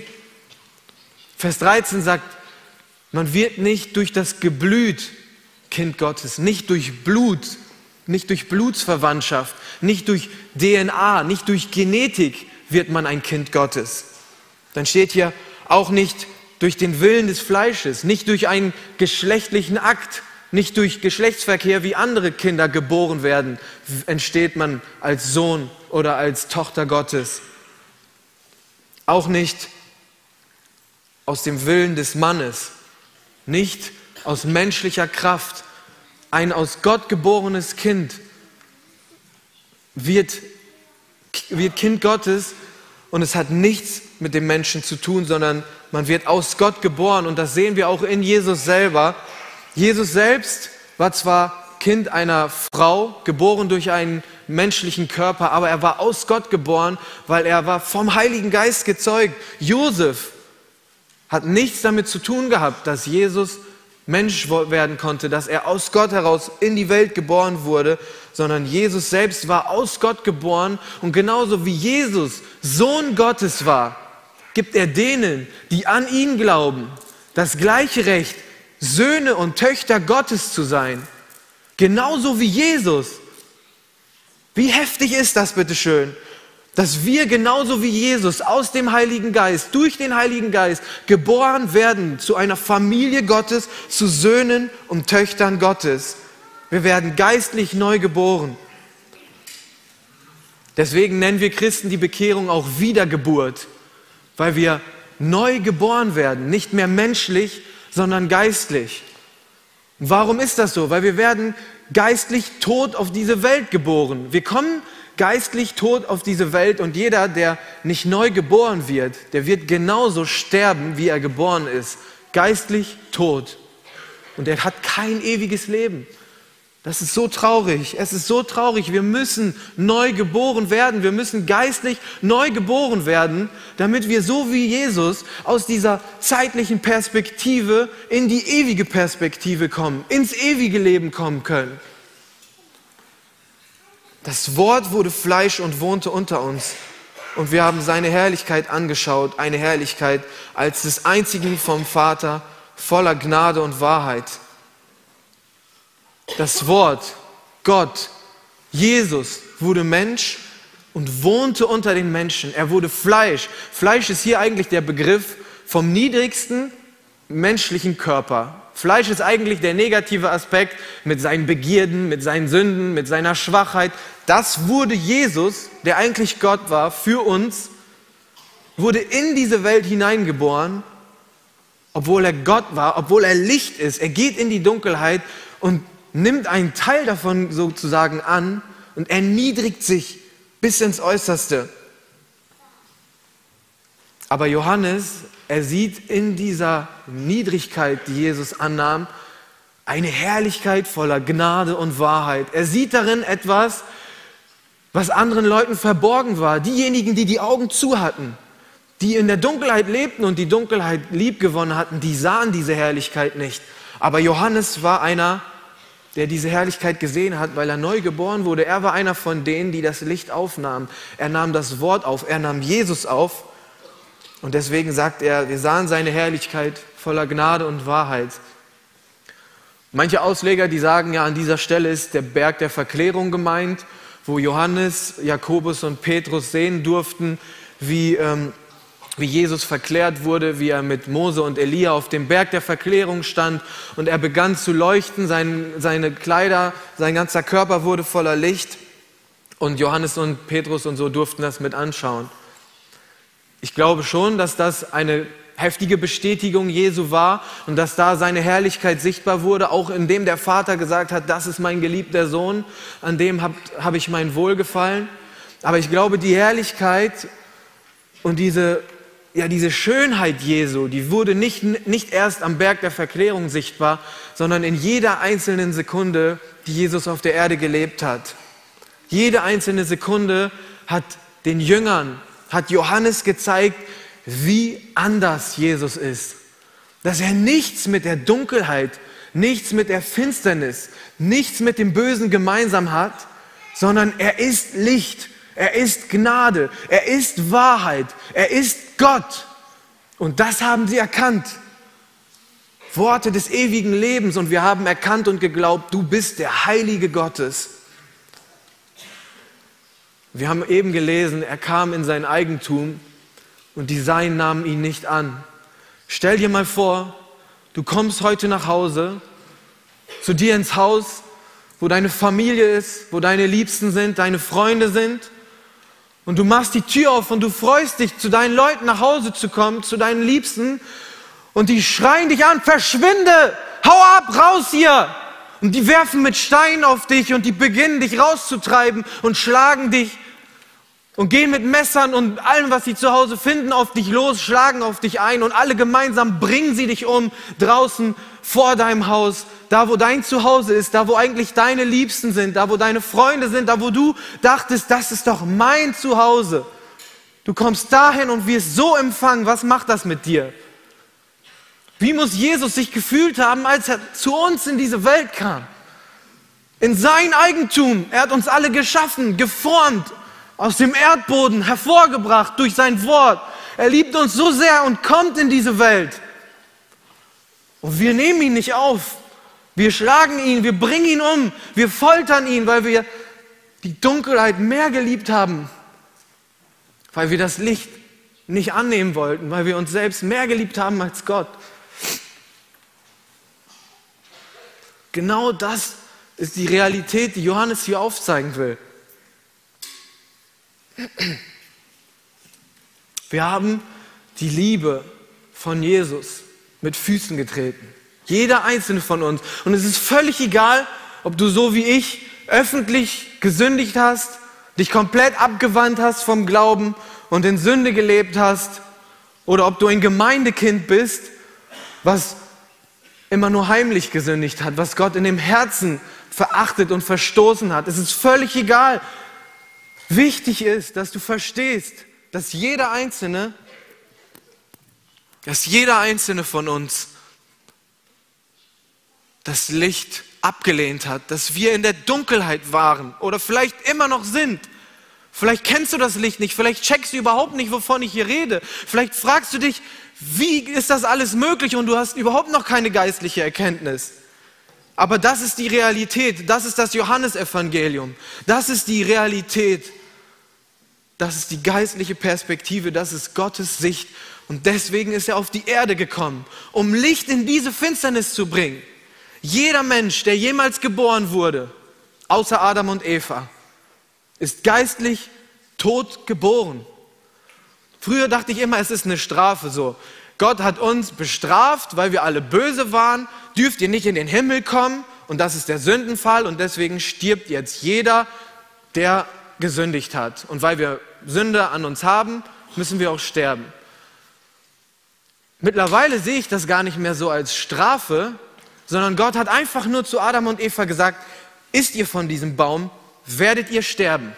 Vers 13 sagt, man wird nicht durch das Geblüt Kind Gottes, nicht durch Blut, nicht durch Blutsverwandtschaft, nicht durch DNA, nicht durch Genetik wird man ein Kind Gottes. Dann steht hier auch nicht durch den Willen des Fleisches, nicht durch einen geschlechtlichen Akt, nicht durch Geschlechtsverkehr, wie andere Kinder geboren werden, entsteht man als Sohn oder als Tochter Gottes. Auch nicht aus dem Willen des Mannes, nicht aus menschlicher Kraft, ein aus Gott geborenes Kind wird, wird Kind Gottes und es hat nichts mit dem Menschen zu tun, sondern man wird aus Gott geboren und das sehen wir auch in Jesus selber. Jesus selbst war zwar Kind einer Frau, geboren durch einen menschlichen Körper, aber er war aus Gott geboren, weil er war vom Heiligen Geist gezeugt. Josef hat nichts damit zu tun gehabt, dass Jesus Mensch werden konnte, dass er aus Gott heraus in die Welt geboren wurde, sondern Jesus selbst war aus Gott geboren und genauso wie Jesus Sohn Gottes war, gibt er denen, die an ihn glauben, das gleiche Recht, Söhne und Töchter Gottes zu sein. Genauso wie Jesus. Wie heftig ist das bitte schön? Dass wir genauso wie Jesus aus dem Heiligen Geist, durch den Heiligen Geist geboren werden zu einer Familie Gottes, zu Söhnen und Töchtern Gottes. Wir werden geistlich neu geboren. Deswegen nennen wir Christen die Bekehrung auch Wiedergeburt, weil wir neu geboren werden, nicht mehr menschlich, sondern geistlich. Warum ist das so? Weil wir werden geistlich tot auf diese Welt geboren. Wir kommen geistlich tot auf diese Welt und jeder, der nicht neu geboren wird, der wird genauso sterben, wie er geboren ist. Geistlich tot. Und er hat kein ewiges Leben. Das ist so traurig. Es ist so traurig. Wir müssen neu geboren werden. Wir müssen geistlich neu geboren werden, damit wir so wie Jesus aus dieser zeitlichen Perspektive in die ewige Perspektive kommen, ins ewige Leben kommen können. Das Wort wurde Fleisch und wohnte unter uns. Und wir haben seine Herrlichkeit angeschaut, eine Herrlichkeit als des einzigen vom Vater, voller Gnade und Wahrheit das Wort, Gott, Jesus wurde Mensch und wohnte unter den Menschen. Er wurde Fleisch. Fleisch ist hier eigentlich der Begriff vom niedrigsten menschlichen Körper. Fleisch ist eigentlich der negative Aspekt mit seinen Begierden, mit seinen Sünden, mit seiner Schwachheit. Das wurde Jesus, der eigentlich Gott war, für uns, wurde in diese Welt hineingeboren, obwohl er Gott war, obwohl er Licht ist. Er geht in die Dunkelheit und nimmt einen Teil davon sozusagen an und erniedrigt sich bis ins Äußerste. Aber Johannes, er sieht in dieser Niedrigkeit, die Jesus annahm, eine Herrlichkeit voller Gnade und Wahrheit. Er sieht darin etwas, was anderen Leuten verborgen war. Diejenigen, die die Augen zu hatten, die in der Dunkelheit lebten und die Dunkelheit liebgewonnen hatten, die sahen diese Herrlichkeit nicht. Aber Johannes war einer, der diese Herrlichkeit gesehen hat, weil er neu geboren wurde. Er war einer von denen, die das Licht aufnahmen. Er nahm das Wort auf, er nahm Jesus auf. Und deswegen sagt er, wir sahen seine Herrlichkeit voller Gnade und Wahrheit. Manche Ausleger, die sagen ja, an dieser Stelle ist der Berg der Verklärung gemeint, wo Johannes, Jakobus und Petrus sehen durften, wie ähm, wie Jesus verklärt wurde, wie er mit Mose und Elia auf dem Berg der Verklärung stand und er begann zu leuchten, sein, seine Kleider, sein ganzer Körper wurde voller Licht und Johannes und Petrus und so durften das mit anschauen. Ich glaube schon, dass das eine heftige Bestätigung Jesu war und dass da seine Herrlichkeit sichtbar wurde, auch indem der Vater gesagt hat, das ist mein geliebter Sohn, an dem habe hab ich mein Wohlgefallen. Aber ich glaube, die Herrlichkeit und diese ja, diese Schönheit Jesu, die wurde nicht, nicht erst am Berg der Verklärung sichtbar, sondern in jeder einzelnen Sekunde, die Jesus auf der Erde gelebt hat. Jede einzelne Sekunde hat den Jüngern, hat Johannes gezeigt, wie anders Jesus ist. Dass er nichts mit der Dunkelheit, nichts mit der Finsternis, nichts mit dem Bösen gemeinsam hat, sondern er ist Licht er ist Gnade, er ist Wahrheit, er ist Gott. Und das haben sie erkannt. Worte des ewigen Lebens und wir haben erkannt und geglaubt, du bist der Heilige Gottes. Wir haben eben gelesen, er kam in sein Eigentum und die Seinen nahmen ihn nicht an. Stell dir mal vor, du kommst heute nach Hause, zu dir ins Haus, wo deine Familie ist, wo deine Liebsten sind, deine Freunde sind und du machst die Tür auf und du freust dich, zu deinen Leuten nach Hause zu kommen, zu deinen Liebsten. Und die schreien dich an, verschwinde, hau ab, raus hier. Und die werfen mit Steinen auf dich und die beginnen dich rauszutreiben und schlagen dich und gehen mit Messern und allem, was sie zu Hause finden, auf dich los, schlagen auf dich ein und alle gemeinsam bringen sie dich um draußen vor deinem Haus, da wo dein Zuhause ist, da wo eigentlich deine Liebsten sind, da wo deine Freunde sind, da wo du dachtest, das ist doch mein Zuhause. Du kommst dahin und wirst so empfangen. Was macht das mit dir? Wie muss Jesus sich gefühlt haben, als er zu uns in diese Welt kam? In sein Eigentum. Er hat uns alle geschaffen, geformt, aus dem Erdboden hervorgebracht durch sein Wort. Er liebt uns so sehr und kommt in diese Welt. Und wir nehmen ihn nicht auf. Wir schlagen ihn, wir bringen ihn um, wir foltern ihn, weil wir die Dunkelheit mehr geliebt haben, weil wir das Licht nicht annehmen wollten, weil wir uns selbst mehr geliebt haben als Gott. Genau das ist die Realität, die Johannes hier aufzeigen will. Wir haben die Liebe von Jesus mit Füßen getreten. Jeder einzelne von uns. Und es ist völlig egal, ob du so wie ich öffentlich gesündigt hast, dich komplett abgewandt hast vom Glauben und in Sünde gelebt hast, oder ob du ein Gemeindekind bist, was immer nur heimlich gesündigt hat, was Gott in dem Herzen verachtet und verstoßen hat. Es ist völlig egal. Wichtig ist, dass du verstehst, dass jeder Einzelne, dass jeder Einzelne von uns das Licht abgelehnt hat, dass wir in der Dunkelheit waren oder vielleicht immer noch sind. Vielleicht kennst du das Licht nicht, vielleicht checkst du überhaupt nicht, wovon ich hier rede. Vielleicht fragst du dich, wie ist das alles möglich und du hast überhaupt noch keine geistliche Erkenntnis. Aber das ist die Realität, das ist das Johannesevangelium, das ist die Realität, das ist die geistliche Perspektive, das ist Gottes Sicht und deswegen ist er auf die Erde gekommen, um Licht in diese Finsternis zu bringen. Jeder Mensch, der jemals geboren wurde, außer Adam und Eva, ist geistlich tot geboren. Früher dachte ich immer, es ist eine Strafe so. Gott hat uns bestraft, weil wir alle böse waren, dürft ihr nicht in den Himmel kommen und das ist der Sündenfall und deswegen stirbt jetzt jeder, der gesündigt hat. Und weil wir Sünde an uns haben, müssen wir auch sterben. Mittlerweile sehe ich das gar nicht mehr so als Strafe, sondern Gott hat einfach nur zu Adam und Eva gesagt, isst ihr von diesem Baum, werdet ihr sterben.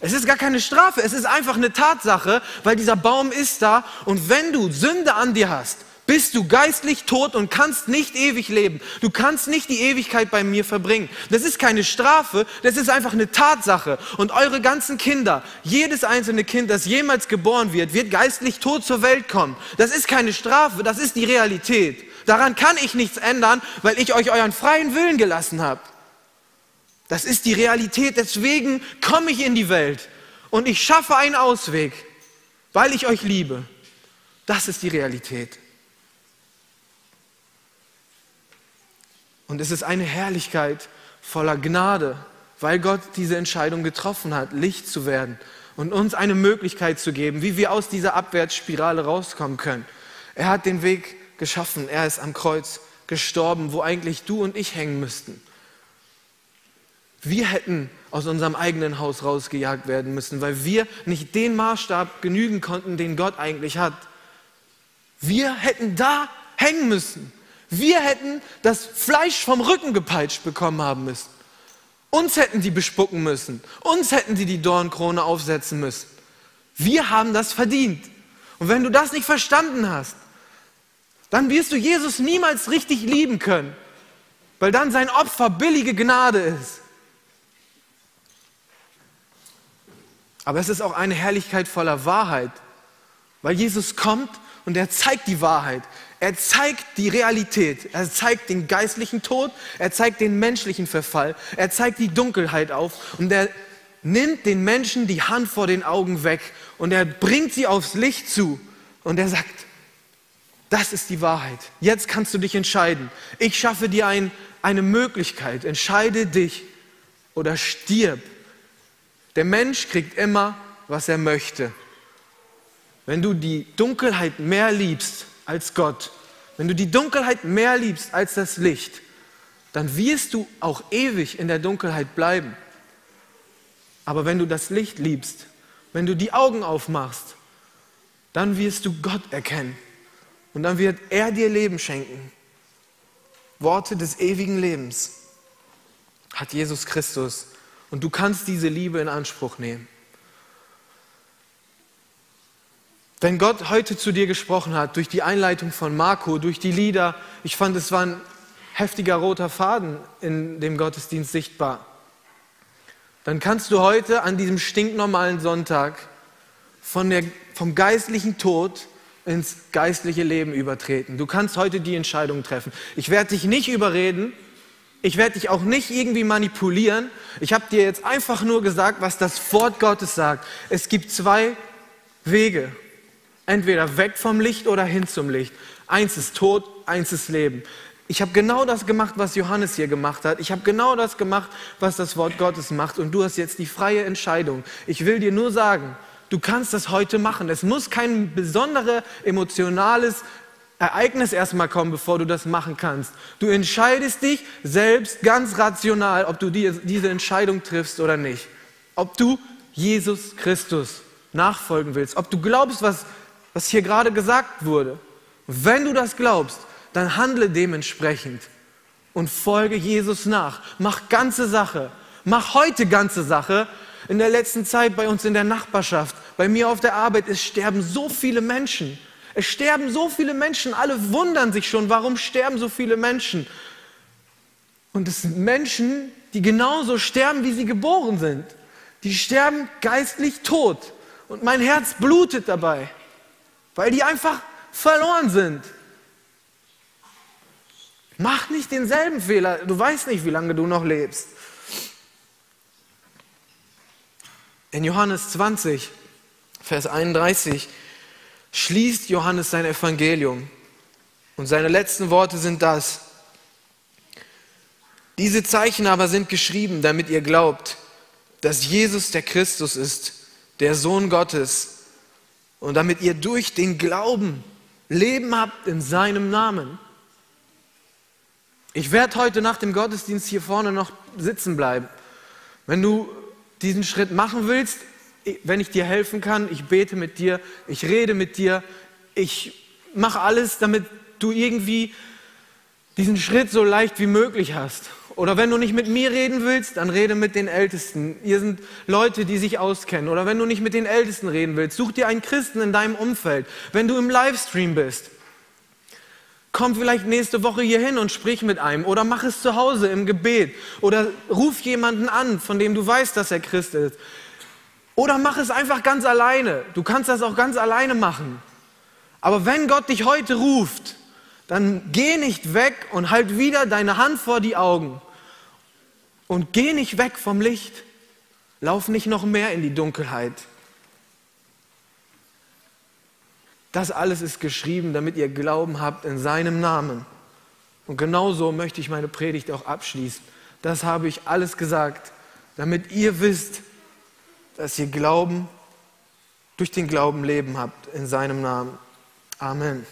Es ist gar keine Strafe, es ist einfach eine Tatsache, weil dieser Baum ist da und wenn du Sünde an dir hast, bist du geistlich tot und kannst nicht ewig leben. Du kannst nicht die Ewigkeit bei mir verbringen. Das ist keine Strafe, das ist einfach eine Tatsache. Und eure ganzen Kinder, jedes einzelne Kind, das jemals geboren wird, wird geistlich tot zur Welt kommen. Das ist keine Strafe, das ist die Realität. Daran kann ich nichts ändern, weil ich euch euren freien Willen gelassen habe. Das ist die Realität, deswegen komme ich in die Welt und ich schaffe einen Ausweg, weil ich euch liebe. Das ist die Realität. Und es ist eine Herrlichkeit voller Gnade, weil Gott diese Entscheidung getroffen hat, Licht zu werden und uns eine Möglichkeit zu geben, wie wir aus dieser Abwärtsspirale rauskommen können. Er hat den Weg geschaffen. Er ist am Kreuz gestorben, wo eigentlich du und ich hängen müssten. Wir hätten aus unserem eigenen Haus rausgejagt werden müssen, weil wir nicht den Maßstab genügen konnten, den Gott eigentlich hat. Wir hätten da hängen müssen. Wir hätten das Fleisch vom Rücken gepeitscht bekommen haben müssen. Uns hätten die bespucken müssen. Uns hätten sie die Dornkrone aufsetzen müssen. Wir haben das verdient. Und wenn du das nicht verstanden hast, dann wirst du Jesus niemals richtig lieben können, weil dann sein Opfer billige Gnade ist. Aber es ist auch eine Herrlichkeit voller Wahrheit, weil Jesus kommt und er zeigt die Wahrheit. Er zeigt die Realität. Er zeigt den geistlichen Tod. Er zeigt den menschlichen Verfall. Er zeigt die Dunkelheit auf. Und er nimmt den Menschen die Hand vor den Augen weg. Und er bringt sie aufs Licht zu. Und er sagt, das ist die Wahrheit. Jetzt kannst du dich entscheiden. Ich schaffe dir ein, eine Möglichkeit. Entscheide dich oder stirb. Der Mensch kriegt immer, was er möchte. Wenn du die Dunkelheit mehr liebst als Gott, wenn du die Dunkelheit mehr liebst als das Licht, dann wirst du auch ewig in der Dunkelheit bleiben. Aber wenn du das Licht liebst, wenn du die Augen aufmachst, dann wirst du Gott erkennen. Und dann wird er dir Leben schenken. Worte des ewigen Lebens hat Jesus Christus. Und du kannst diese Liebe in Anspruch nehmen. Wenn Gott heute zu dir gesprochen hat, durch die Einleitung von Marco, durch die Lieder, ich fand, es war ein heftiger roter Faden in dem Gottesdienst sichtbar, dann kannst du heute an diesem stinknormalen Sonntag von der, vom geistlichen Tod ins geistliche Leben übertreten. Du kannst heute die Entscheidung treffen. Ich werde dich nicht überreden. Ich werde dich auch nicht irgendwie manipulieren. Ich habe dir jetzt einfach nur gesagt, was das Wort Gottes sagt. Es gibt zwei Wege. Entweder weg vom Licht oder hin zum Licht. Eins ist Tod, eins ist Leben. Ich habe genau das gemacht, was Johannes hier gemacht hat. Ich habe genau das gemacht, was das Wort Gottes macht. Und du hast jetzt die freie Entscheidung. Ich will dir nur sagen, Du kannst das heute machen. Es muss kein besonderes emotionales Ereignis erstmal kommen, bevor du das machen kannst. Du entscheidest dich selbst ganz rational, ob du diese Entscheidung triffst oder nicht. Ob du Jesus Christus nachfolgen willst, ob du glaubst, was, was hier gerade gesagt wurde. Wenn du das glaubst, dann handle dementsprechend. und folge Jesus nach. Mach ganze Sache. Mach heute ganze Sache. In der letzten Zeit bei uns in der Nachbarschaft, bei mir auf der Arbeit, es sterben so viele Menschen. Es sterben so viele Menschen. Alle wundern sich schon, warum sterben so viele Menschen. Und es sind Menschen, die genauso sterben, wie sie geboren sind. Die sterben geistlich tot. Und mein Herz blutet dabei, weil die einfach verloren sind. Mach nicht denselben Fehler. Du weißt nicht, wie lange du noch lebst. In Johannes 20, Vers 31 schließt Johannes sein Evangelium. Und seine letzten Worte sind das. Diese Zeichen aber sind geschrieben, damit ihr glaubt, dass Jesus der Christus ist, der Sohn Gottes, und damit ihr durch den Glauben Leben habt in seinem Namen. Ich werde heute nach dem Gottesdienst hier vorne noch sitzen bleiben. Wenn du diesen Schritt machen willst, wenn ich dir helfen kann, ich bete mit dir, ich rede mit dir, ich mache alles, damit du irgendwie diesen Schritt so leicht wie möglich hast. Oder wenn du nicht mit mir reden willst, dann rede mit den Ältesten. Ihr sind Leute, die sich auskennen. Oder wenn du nicht mit den Ältesten reden willst, such dir einen Christen in deinem Umfeld. Wenn du im Livestream bist, komm vielleicht nächste Woche hier hin und sprich mit einem. Oder mach es zu Hause im Gebet. Oder ruf jemanden an, von dem du weißt, dass er Christ ist. Oder mach es einfach ganz alleine. Du kannst das auch ganz alleine machen. Aber wenn Gott dich heute ruft, dann geh nicht weg und halt wieder deine Hand vor die Augen. Und geh nicht weg vom Licht. Lauf nicht noch mehr in die Dunkelheit. Das alles ist geschrieben, damit ihr Glauben habt in seinem Namen. Und genauso möchte ich meine Predigt auch abschließen. Das habe ich alles gesagt, damit ihr wisst, dass ihr Glauben, durch den Glauben Leben habt in seinem Namen. Amen.